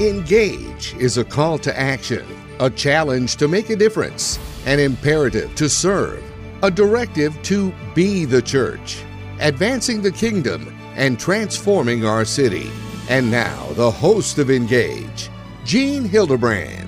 Engage is a call to action, a challenge to make a difference, an imperative to serve, a directive to be the church, advancing the kingdom, and transforming our city. And now, the host of Engage, Gene Hildabrand.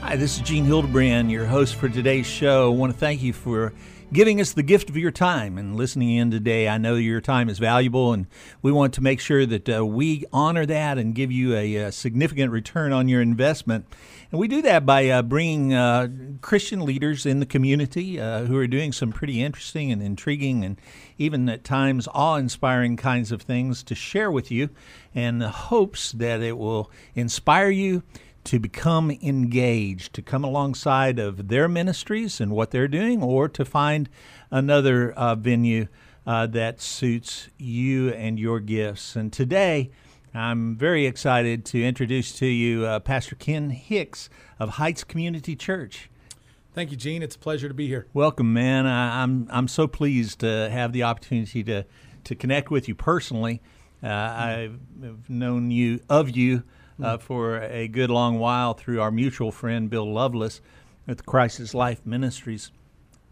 Hi, this is Gene Hildabrand, your host for today's show. I want to thank you for giving us the gift of your time and listening in today. I know your time is valuable, and we want to make sure that uh, we honor that and give you a, a, significant return on your investment. And we do that by uh, bringing uh, Christian leaders in the community uh, who are doing some pretty interesting and intriguing and even at times awe inspiring kinds of things to share with you, and the hopes that it will inspire you to become engaged, to come alongside of their ministries and what they're doing, or to find another uh, venue uh, that suits you and your gifts. And today, I'm very excited to introduce to you uh, Pastor Ken Hicks of Heights Community Church. Thank you, Gene. It's a pleasure to be here. Welcome, man. I, am I'm, I'm so pleased to have the opportunity to to connect with you personally. Uh, I've known you of you uh, for a good long while through our mutual friend Bill Lovelace at Crisis Life Ministries.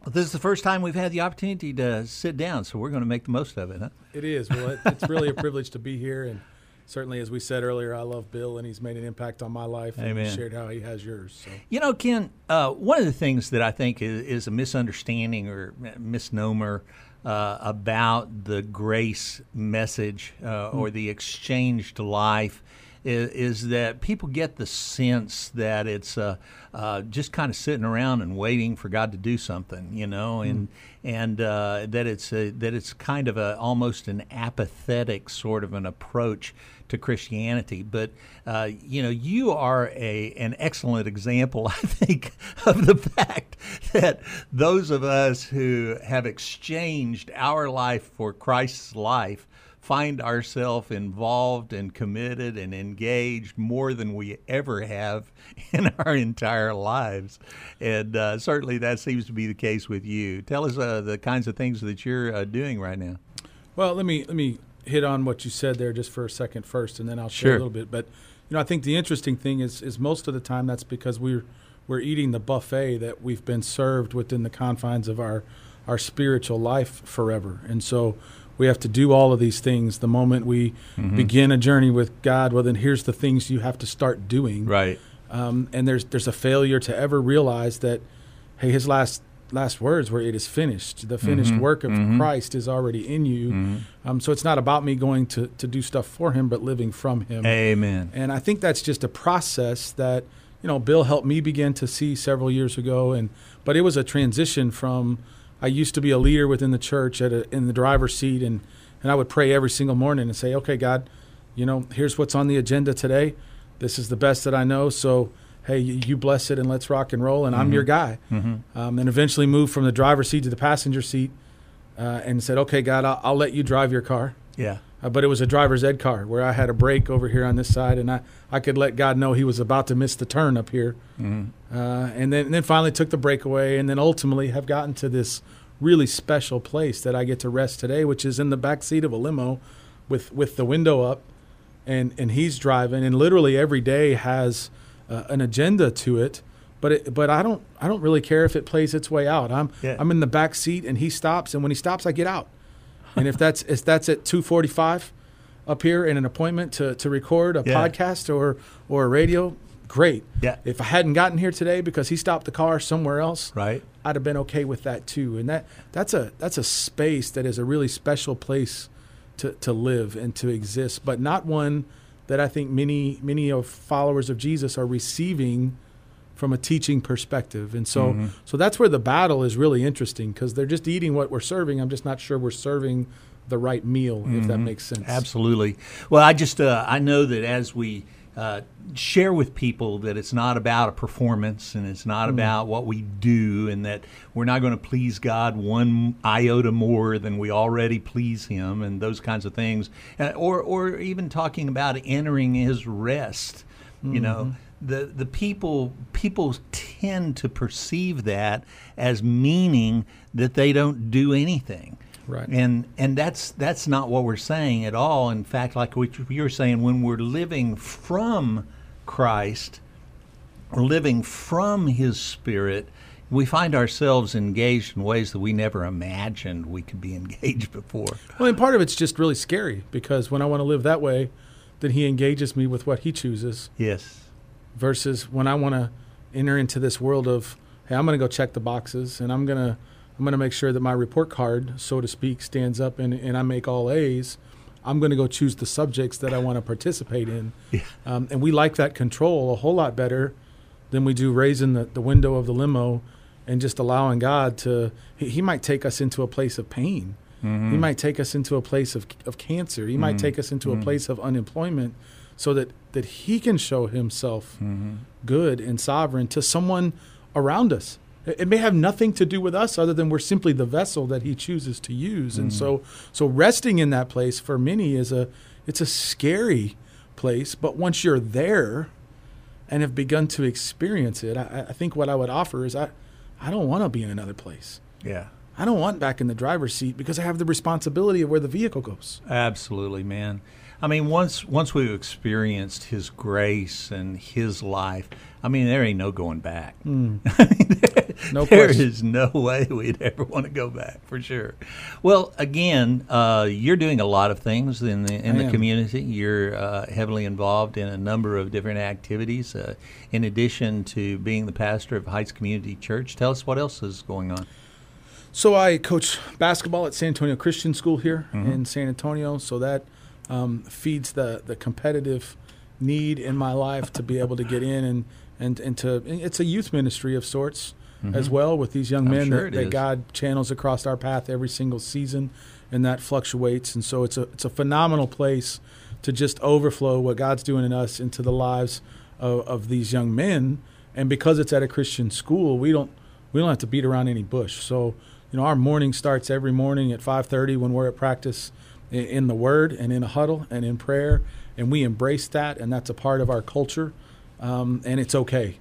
This is the first time we've had the opportunity to sit down, so we're going to make the most of it. Huh? It is. Well, it's really a privilege to be here, and certainly, as we said earlier, I love Bill, and he's made an impact on my life. And Amen. shared how he has yours. So. You know, Ken, uh, one of the things that I think is, is a misunderstanding or misnomer uh, about the grace message uh, or the exchanged life is, is that people get the sense that it's uh, uh, just kind of sitting around and waiting for God to do something, you know, and mm. and uh, that it's a, that it's kind of a almost an apathetic sort of an approach to Christianity. But uh, you know, you are a an excellent example, I think, of the fact that those of us who have exchanged our life for Christ's life find ourselves involved and committed and engaged more than we ever have in our entire lives. And uh, certainly that seems to be the case with you. Tell us uh, the kinds of things that you're uh, doing right now. Well, let me let me hit on what you said there just for a second first, and then I'll share sure. a little bit. But you know, I think the interesting thing is is most of the time that's because we're we're eating the buffet that we've been served within the confines of our our spiritual life forever, and so we have to do all of these things the moment we mm-hmm. begin a journey with God. Well, then here's the things you have to start doing. Right. Um, and there's there's a failure to ever realize that, hey, his last last words were, "It is finished." The finished mm-hmm. work of mm-hmm. Christ is already in you. Mm-hmm. Um, so it's not about me going to to do stuff for Him, but living from Him. Amen. And I think that's just a process that you know Bill helped me begin to see several years ago, and but it was a transition from I used to be a leader within the church at a, in the driver's seat, and and I would pray every single morning and say, okay, God, you know, here's what's on the agenda today. This is the best that I know. So hey, you bless it and let's rock and roll, and mm-hmm. I'm your guy. Mm-hmm. Um, and eventually moved from the driver's seat to the passenger seat, uh, and said, okay, God, I'll, I'll let you drive your car. Yeah. Uh, but it was a driver's ed car where I had a brake over here on this side, and I, I could let God know He was about to miss the turn up here. Mm-hmm. Uh, and then and then finally took the brake away, and then ultimately have gotten to this really special place that I get to rest today, which is in the back seat of a limo with with the window up and and he's driving and literally every day has uh, an agenda to it but it, but I don't I don't really care if it plays its way out. I'm yeah. I'm in the back seat and he stops and when he stops I get out. And if that's if that's at 2:45 up here in an appointment to to record a yeah. podcast or or a radio, great. Yeah. If I hadn't gotten here today because he stopped the car somewhere else, right. I'd have been okay with that too. And that that's a that's a space that is a really special place to to live and to exist, but not one that I think many many of followers of Jesus are receiving from a teaching perspective. And so mm-hmm. so that's where the battle is really interesting because they're just eating what we're serving. I'm just not sure we're serving the right meal, mm-hmm. if that mm-hmm. makes sense. Absolutely. Well, I just uh, I know that as we uh, share with people that it's not about a performance and it's not mm. about what we do and that we're not going to please God one iota more than we already please Him and those kinds of things, uh, or or even talking about entering His rest. Mm-hmm. You know, mm-hmm. The the people people tend to perceive that as meaning that they don't do anything. Right. And and that's that's not what we're saying at all. In fact, like what you were saying, when we're living from Christ, or living from His Spirit, we find ourselves engaged in ways that we never imagined we could be engaged before. Well, and part of it's just really scary because when I want to live that way, then He engages me with what He chooses. Yes. Versus when I want to enter into this world of, hey, I'm going to go check the boxes and I'm going to I'm going to make sure that my report card, so to speak, stands up and, and I make all A's. I'm going to go choose the subjects that I want to participate in. Yeah. Um, and we like that control a whole lot better than we do raising the, the window of the limo and just allowing God to, he, he might take us into a place of pain. Mm-hmm. He might take us into a place of, of cancer. He might mm-hmm. take us into a mm-hmm. place of unemployment so that, that he can show himself good and sovereign to someone around us. It it may have nothing to do with us other than we're simply the vessel that he chooses to use. And so so resting in that place for many is a it's a scary place, but once you're there and have begun to experience it, I, I think what I would offer is I I don't want to be in another place. Yeah. I don't want back in the driver's seat because I have the responsibility of where the vehicle goes. Absolutely, man. I mean, once once we've experienced His grace and His life, I mean, there ain't no going back. No There question. is no way we'd ever want to go back for sure. Well, again, uh, you're doing a lot of things in the in I the am. community. You're uh, heavily involved in a number of different activities. Uh, in addition to being the pastor of Heights Community Church, tell us what else is going on. So I coach basketball at San Antonio Christian School here in San Antonio. So that um, feeds the the competitive need in my life to be able to get in and and and to it's a youth ministry of sorts as well with these young I'm men sure that, that. God channels across our path every single season, and that fluctuates. And so it's a it's a phenomenal place to just overflow what God's doing in us into the lives of, of these young men. And because it's at a Christian school, we don't we don't have to beat around any bush. So you know our morning starts every morning at 5:30 when we're at practice i- in the Word and in a huddle and in prayer, and we embrace that, and that's a part of our culture, um, and it's okay.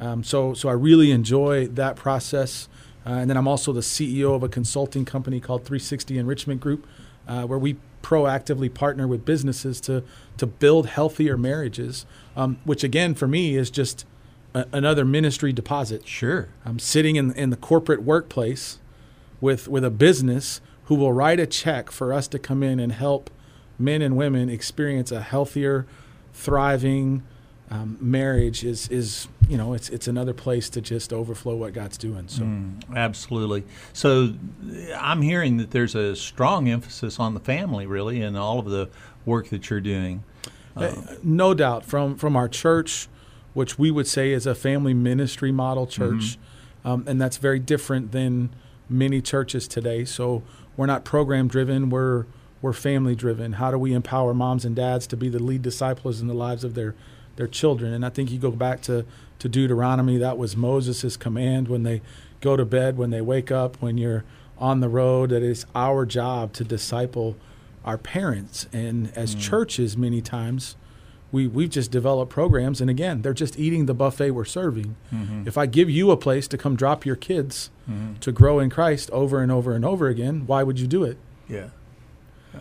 Um, so, so I really enjoy that process. Uh, and then I'm also the CEO of a consulting company called 360 Enrichment Group, uh, where we proactively partner with businesses to to build healthier marriages. Um, which again, for me, is just a, another ministry deposit. Sure. I'm sitting in in the corporate workplace with with a business who will write a check for us to come in and help men and women experience a healthier, thriving um, marriage. Is is you know it's it's another place to just overflow what God's doing. So Absolutely. So I'm hearing that there's a strong emphasis on the family, really, in all of the work that you're doing. Uh, no doubt from from our church, which we would say is a family ministry model church, um, and that's very different than many churches today. So we're not program driven. We're we're family driven. How do we empower moms and dads to be the lead disciples in the lives of their their children? And I think you go back to to Deuteronomy. That was Moses' command when they go to bed, when they wake up, when you're on the road. That it's our job to disciple our parents. And as mm. churches, many times, we, we've just developed programs. And again, they're just eating the buffet we're serving. If I give you a place to come drop your kids to grow in Christ over and over and over again, why would you do it? Yeah.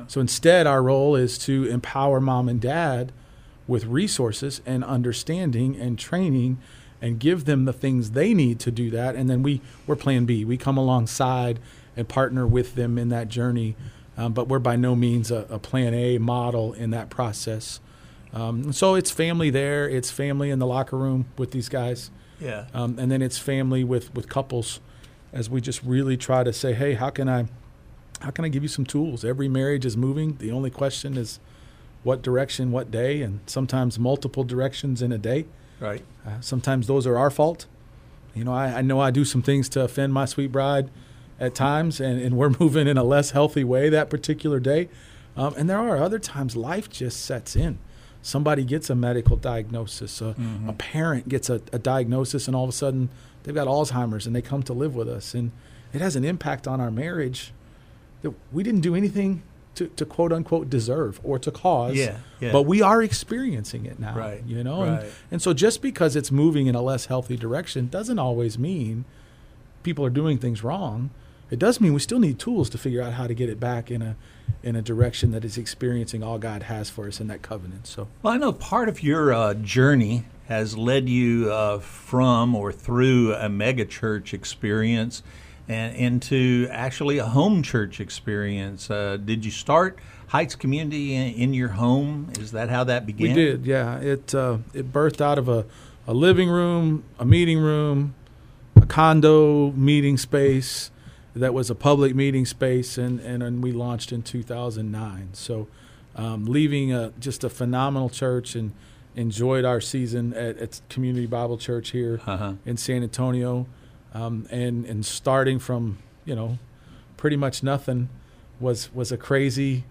So instead, our role is to empower mom and dad with resources and understanding and training and give them the things they need to do that. And then we, we're plan B. We come alongside and partner with them in that journey. Um, but we're by no means a, a plan A model in that process. Um, so it's family there, it's family in the locker room with these guys. Yeah. Um, and then it's family with, with couples as we just really try to say, hey, how can I how can I give you some tools? Every marriage is moving. The only question is what direction, what day, and sometimes multiple directions in a day. Right. Uh, sometimes those are our fault. You know, I, I know I do some things to offend my sweet bride at times, and, and we're moving in a less healthy way that particular day. Um, and there are other times life just sets in. Somebody gets a medical diagnosis, a, mm-hmm. a parent gets a, a diagnosis, and all of a sudden they've got Alzheimer's and they come to live with us. And it has an impact on our marriage that we didn't do anything to, to quote unquote deserve or to cause. Yeah, yeah. But we are experiencing it now. Right, You know? right. And, and so just because it's moving in a less healthy direction doesn't always mean people are doing things wrong. It does mean we still need tools to figure out how to get it back in a in a direction that is experiencing all God has for us in that covenant. So, well, I know part of your uh, journey has led you uh, from or through a megachurch experience and into actually a home church experience. Uh, did you start Heights Community in, in, your home? Is that how that began? We did, yeah. It uh, it birthed out of a, a living room, a meeting room, a condo meeting space that was a public meeting space, and, and, and we launched in 2009. So, um, leaving a, just a phenomenal church and enjoyed our season at, at Community Bible Church here uh-huh. in San Antonio, um, and and starting from you know pretty much nothing was was a crazy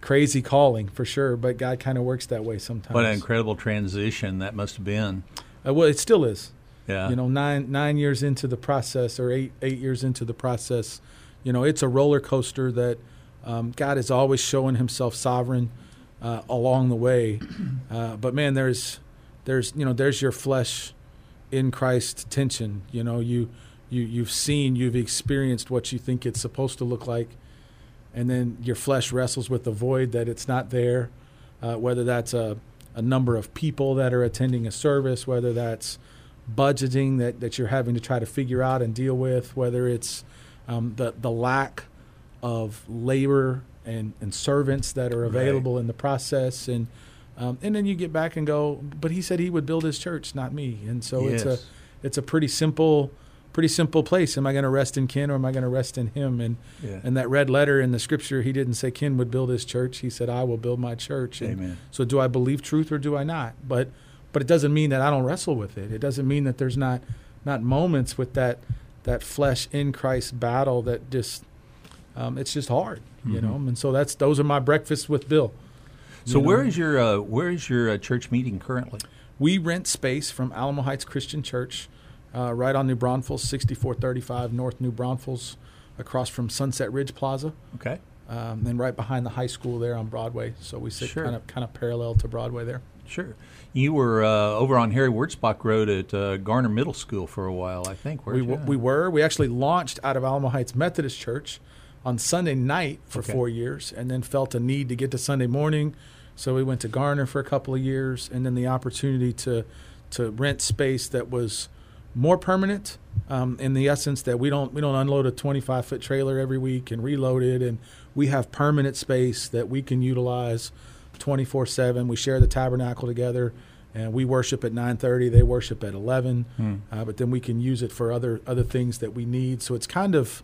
crazy calling for sure. But God kind of works that way sometimes. What an incredible transition that must have been. Uh, well, it still is. Yeah. You know, nine nine years into the process, or eight eight years into the process, you know, it's a roller coaster that um, God is always showing Himself sovereign uh, along the way. Uh, but man, there's there's you know there's your flesh in Christ tension. You know, you you you've seen, you've experienced what you think it's supposed to look like, and then your flesh wrestles with the void that it's not there. Uh, whether that's a a number of people that are attending a service, whether that's budgeting that, that you're having to try to figure out and deal with, whether it's um, the, the lack of labor and, and servants that are available right. in the process. And, um, and then you get back and go, but he said he would build his church, not me. And so yes. it's a, it's a pretty simple, pretty simple place. Am I going to rest in Ken or am I going to rest in him? And, yeah. and that red letter in the scripture, he didn't say Ken would build his church. He said, I will build my church. And Amen. So do I believe truth or do I not? But, but it doesn't mean that I don't wrestle with it. It doesn't mean that there's not not moments with that that flesh in Christ battle that just um, it's just hard, mm-hmm. you know. And so that's those are my breakfasts with Bill. So where is your uh, where is your uh, church meeting currently? We rent space from Alamo Heights Christian Church, uh, right on New Braunfels, 6435 North New Braunfels, across from Sunset Ridge Plaza. Okay. Um, and right behind the high school there on Broadway. So we sit sure. kind of kind of parallel to Broadway there. Sure. You were uh, over on Harry Wurzbach Road at uh, Garner Middle School for a while, I think. We, w- we were. We actually launched out of Alamo Heights Methodist Church on Sunday night for okay. four years and then felt a need to get to Sunday morning. So we went to Garner for a couple of years and then the opportunity to, to rent space that was more permanent um, in the essence that we don't we don't unload a 25 foot trailer every week and reload it and we have permanent space that we can utilize 24 7. We share the tabernacle together. And we worship at 9:30. They worship at 11. Hmm. Uh, but then we can use it for other other things that we need. So it's kind of,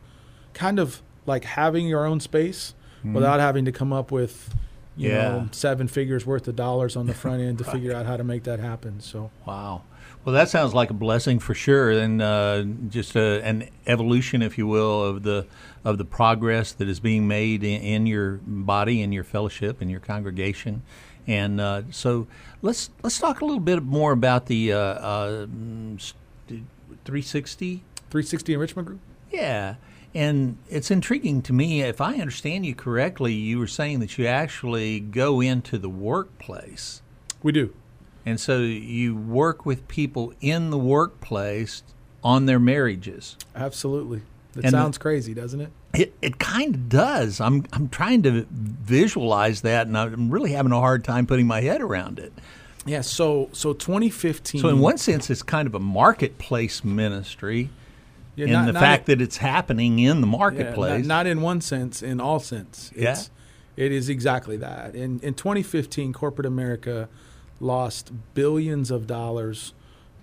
kind of like having your own space hmm. without having to come up with, you yeah. know, seven figures worth of dollars on the front end to right. figure out how to make that happen. So wow. Well, that sounds like a blessing for sure, and uh, just a, an evolution, if you will, of the of the progress that is being made in, in your body, in your fellowship, in your congregation. And uh, so, let's let's talk a little bit more about the uh, uh, 360 360 enrichment group. Yeah. And it's intriguing to me. If I understand you correctly, you were saying that you actually go into the workplace. We do. And so you work with people in the workplace on their marriages. Absolutely. It and sounds crazy, doesn't it? It it kind of does. I'm I'm trying to visualize that, and I'm really having a hard time putting my head around it. Yeah. So so 2015. So in one sense, it's kind of a marketplace ministry. Yeah, in not, the not fact that it's happening in the marketplace. Yeah, not, not, in one sense, in all sense. It's, yeah. It is exactly that. In in 2015, corporate America lost billions of dollars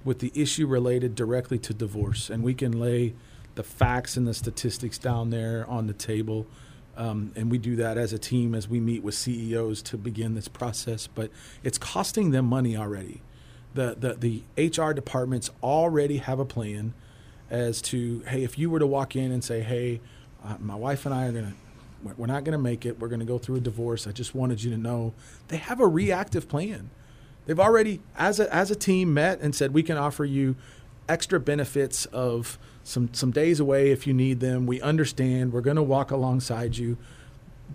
with the issue related directly to divorce, and we can lay the facts and the statistics down there on the table. Um, and we do that as a team as we meet with CEOs to begin this process. But it's costing them money already. The, the, the HR departments already have a plan as to, hey, if you were to walk in and say, hey, uh, my wife and I are going to we're not going to make it. We're going to go through a divorce. I just wanted you to know they have a reactive plan. They've already, as a, as a team, met and said we can offer you extra benefits of some some days away if you need them. We understand. We're going to walk alongside you,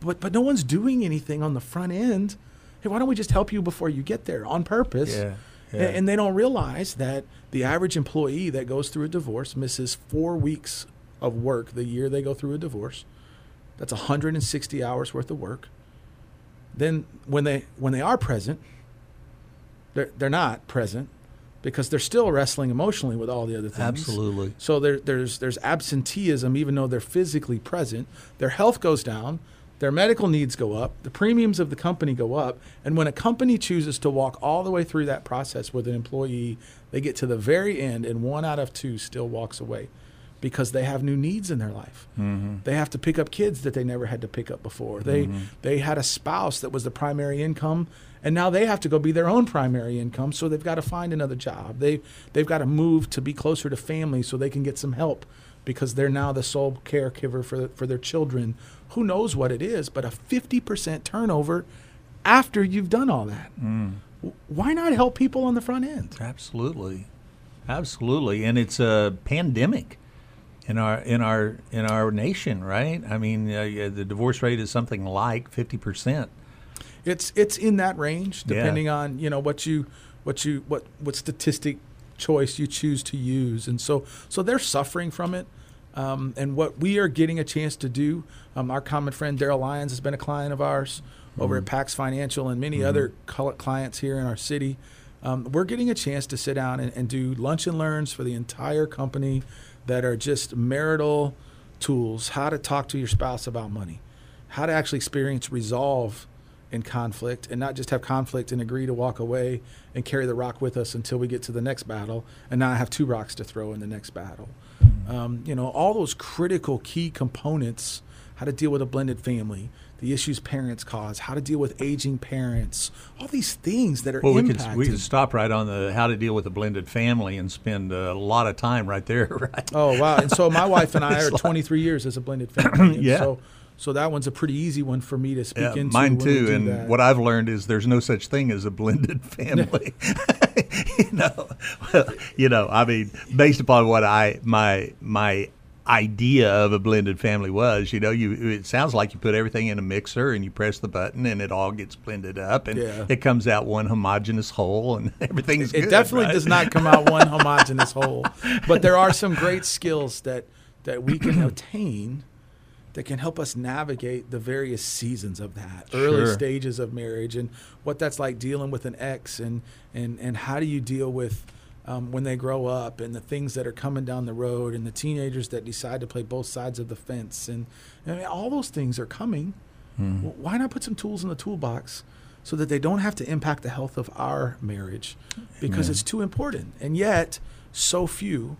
but but no one's doing anything on the front end. Hey, why don't we just help you before you get there on purpose? Yeah. yeah. And, they don't realize that the average employee that goes through a divorce misses four weeks of work the year they go through a divorce. That's 160 hours worth of work. Then when they when they are present, they're they're not present because they're still wrestling emotionally with all the other things. Absolutely. So there, there's there's absenteeism even though they're physically present. Their health goes down, their medical needs go up, the premiums of the company go up, and when a company chooses to walk all the way through that process with an employee, they get to the very end and one out of two still walks away because they have new needs in their life. Mm-hmm. They have to pick up kids that they never had to pick up before. They mm-hmm. they had a spouse that was the primary income and now they have to go be their own primary income so they've got to find another job. They they've got to move to be closer to family so they can get some help because they're now the sole caregiver for for their children. Who knows what it is, but a 50% turnover after you've done all that. Mm. Why not help people on the front end? Absolutely. Absolutely. And it's a pandemic in our in our in our nation, right? I mean, uh, the divorce rate is something like fifty percent. It's it's in that range, depending yeah. on you know what you what you what what statistic choice you choose to use, and so so they're suffering from it. Um, and what we are getting a chance to do, um, our common friend Daryl Lyons has been a client of ours mm-hmm. over at mm-hmm. Pax Financial and many mm-hmm. other clients here in our city. Um, we're getting a chance to sit down and, and do lunch and learns for the entire company that are just marital tools how to talk to your spouse about money, how to actually experience resolve in conflict and not just have conflict and agree to walk away and carry the rock with us until we get to the next battle and not have two rocks to throw in the next battle. Um, you know, all those critical key components how to deal with a blended family, the issues parents cause, how to deal with aging parents, all these things that are well, we impacting. could we could stop right on the how to deal with a blended family and spend a lot of time right there. Right. Oh wow! And so my wife and I are 23 years as a blended family. yeah. So, so that one's a pretty easy one for me to speak yeah, into. Mine too. And that. what I've learned is there's no such thing as a blended family. you know, you know. I mean, based upon what I my my idea of a blended family was. You know, you it sounds like you put everything in a mixer and you press the button and it all gets blended up and yeah. it comes out one homogenous whole and everything's it, good, definitely right? does not come out one homogenous whole. But there are some great skills that that we can attain that can help us navigate the various seasons of that early sure. stages of marriage and what that's like dealing with an ex and and and how do you deal with um, when they grow up and the things that are coming down the road and the teenagers that decide to play both sides of the fence and I mean, all those things are coming. Mm. Well, why not put some tools in the toolbox so that they don't have to impact the health of our marriage because it's too important. And yet, so few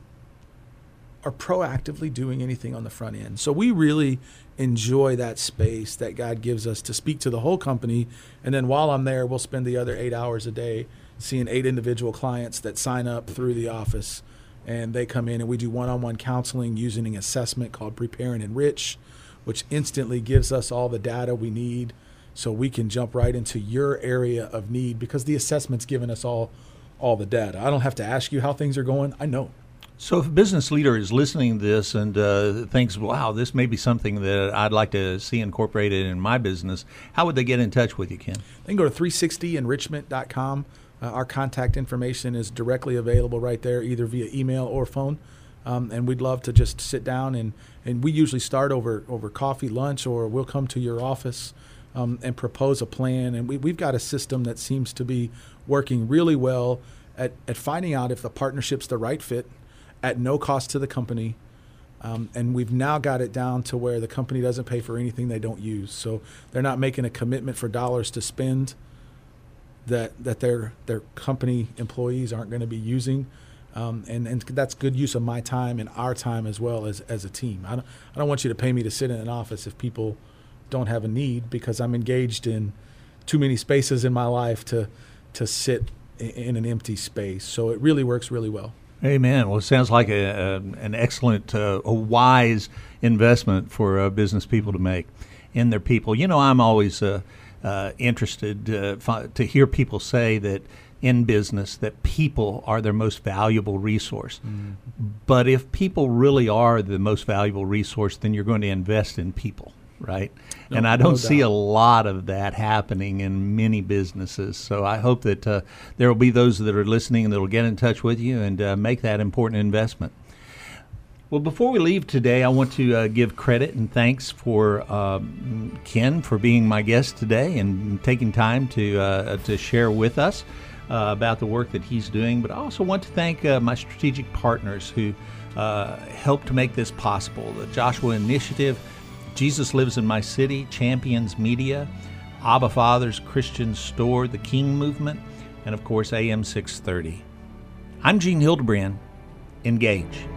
are proactively doing anything on the front end. So we really enjoy that space that God gives us to speak to the whole company. And then while I'm there, we'll spend the other eight hours a day seeing eight individual clients that sign up through the office and they come in and we do one-on-one counseling using an assessment called prepare and enrich which instantly gives us all the data we need so we can jump right into your area of need because the assessment's given us all all the data i don't have to ask you how things are going i know so, if a business leader is listening to this and uh, thinks, wow, this may be something that I'd like to see incorporated in my business, how would they get in touch with you, Ken? They can go to 360enrichment.com. Uh, our contact information is directly available right there, either via email or phone. Um, and we'd love to just sit down and, and we usually start over over coffee, lunch, or we'll come to your office um, and propose a plan. And we, we've got a system that seems to be working really well at, at finding out if the partnership's the right fit at no cost to the company. Um, and we've now got it down to where the company doesn't pay for anything they don't use. So they're not making a commitment for dollars to spend that that their their company employees aren't going to be using. Um, and, and that's good use of my time and our time as well as, as a team. I don't, I don't want you to pay me to sit in an office if people don't have a need because I'm engaged in too many spaces in my life to to sit in an empty space. So it really works really well. Amen. Well, it sounds like a, a an excellent, uh, a wise investment for uh, business people to make in their people. You know, I'm always uh, uh, interested uh, to hear people say that in business that people are their most valuable resource. Mm-hmm. But if people really are the most valuable resource, then you're going to invest in people, right? No, and I don't no see a lot of that happening in many businesses. So I hope that uh, there will be those that are listening and that will get in touch with you and uh, make that important investment. Well, before we leave today, I want to uh, give credit and thanks for um, Ken for being my guest today and taking time to uh, to share with us uh, about the work that he's doing. But I also want to thank uh, my strategic partners who uh, helped make this possible: the Joshua Initiative, Jesus Lives in My City, Champions Media, Abba Father's Christian Store, the King Movement, and of course AM 630. I'm Gene Hildabrand. Engage.